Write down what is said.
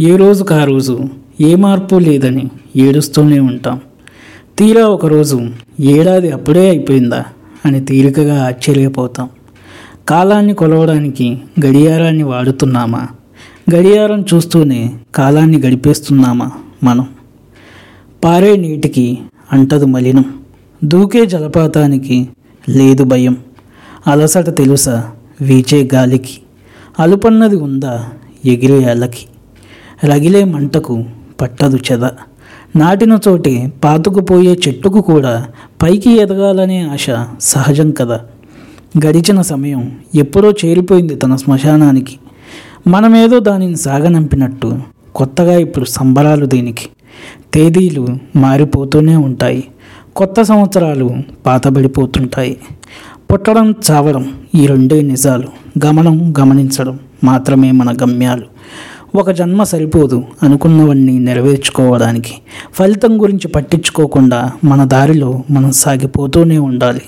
ఏ రోజుకు ఆ రోజు? ఏ మార్పు లేదని ఏడుస్తూనే ఉంటాం. తీరా ఒకరోజు ఏడాది అప్పుడే అయిపోయిందా అని తీరికగా ఆశ్చర్యపోతాం. కాలాన్ని కొలవడానికి గడియారాన్ని వాడుతున్నామా? గడియారం చూస్తూనే కాలాన్ని గడిపేస్తున్నామా మనం? పారే నీటికి అంటదు మలినం. దూకే జలపాతానికి లేదు భయం. అలసట తెలుసా? వీచే గాలికి. అలుపన్నది ఉందా? ఎగిరే అలకి. రగిలే మంటకు పట్టదు చెద. నాటిన చోటే పాతుకుపోయే చెట్టుకు కూడా పైకి ఎదగాలనే ఆశ సహజం కదా. గడిచిన సమయం ఎప్పుడో చేరిపోయింది తన శ్మశానానికి. మనమేదో దానిని సాగనంపినట్టు కొత్తగా ఇప్పుడు సంబరాలు దీనికి. తేదీలు మారిపోతూనే ఉంటాయి. కొత్త సంవత్సరాలు పాతబడిపోతుంటాయి. పుట్టడం చావడం ఈ రెండే నిజాలు. గమనం గమనించడం మాత్రమే మన గమ్యాలు. ఒక జన్మ సరిపోదు అనుకున్నవన్నీ నెరవేర్చుకోవడానికి. ఫలితం గురించి పట్టించుకోకుండా మన దారిలో మనం సాగిపోతూనే ఉండాలి.